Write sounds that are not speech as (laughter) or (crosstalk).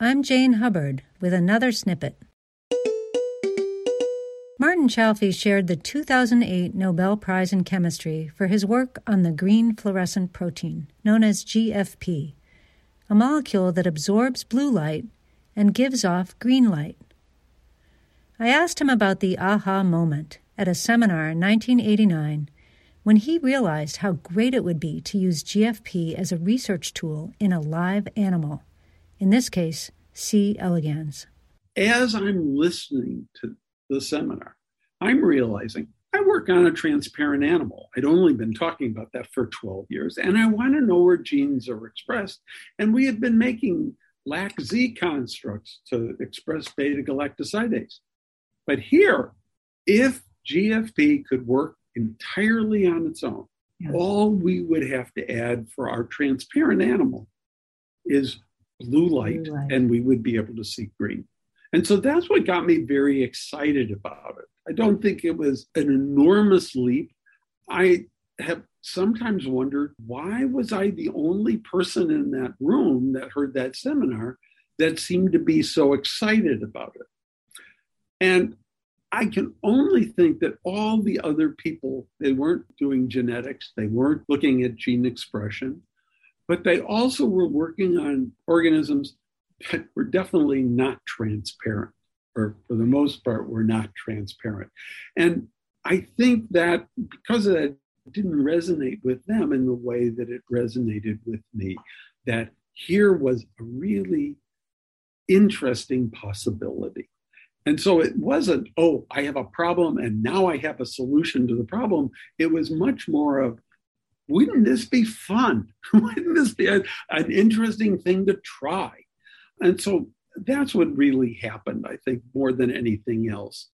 I'm Jane Hubbard with another SNPet. Martin Chalfie shared the 2008 Nobel Prize in Chemistry for his work on the green fluorescent protein, known as GFP, a molecule that absorbs blue light and gives off green light. I asked him about the aha moment at a seminar in 1989 when he realized how great it would be to use GFP as a research tool in a live animal, in this case, C. elegans. As I'm listening to the seminar, I'm realizing I work on a transparent animal. I'd only been talking about that for 12 years, and I want to know where genes are expressed. And we have been making LAC-Z constructs to express beta galactosidase. But here, if GFP could work entirely on its own. Yeah. All we would have to add for our transparent animal is blue light, blue light, and we would be able to see green. And so that's what got me very excited about it. I don't think it was an enormous leap. I have sometimes wondered why was I the only person in that room that heard that seminar that seemed to be so excited about it. And I can only think that all the other people, they weren't doing genetics, they weren't looking at gene expression, but they also were working on organisms that were definitely not transparent, or for the most part, were not transparent. And I think that because of that, didn't resonate with them in the way that it resonated with me, that here was a really interesting possibility. And so it wasn't, oh, I have a problem and now I have a solution to the problem. It was much more of, wouldn't this be fun? (laughs) wouldn't this be a, an interesting thing to try? And so that's what really happened, I think, more than anything else.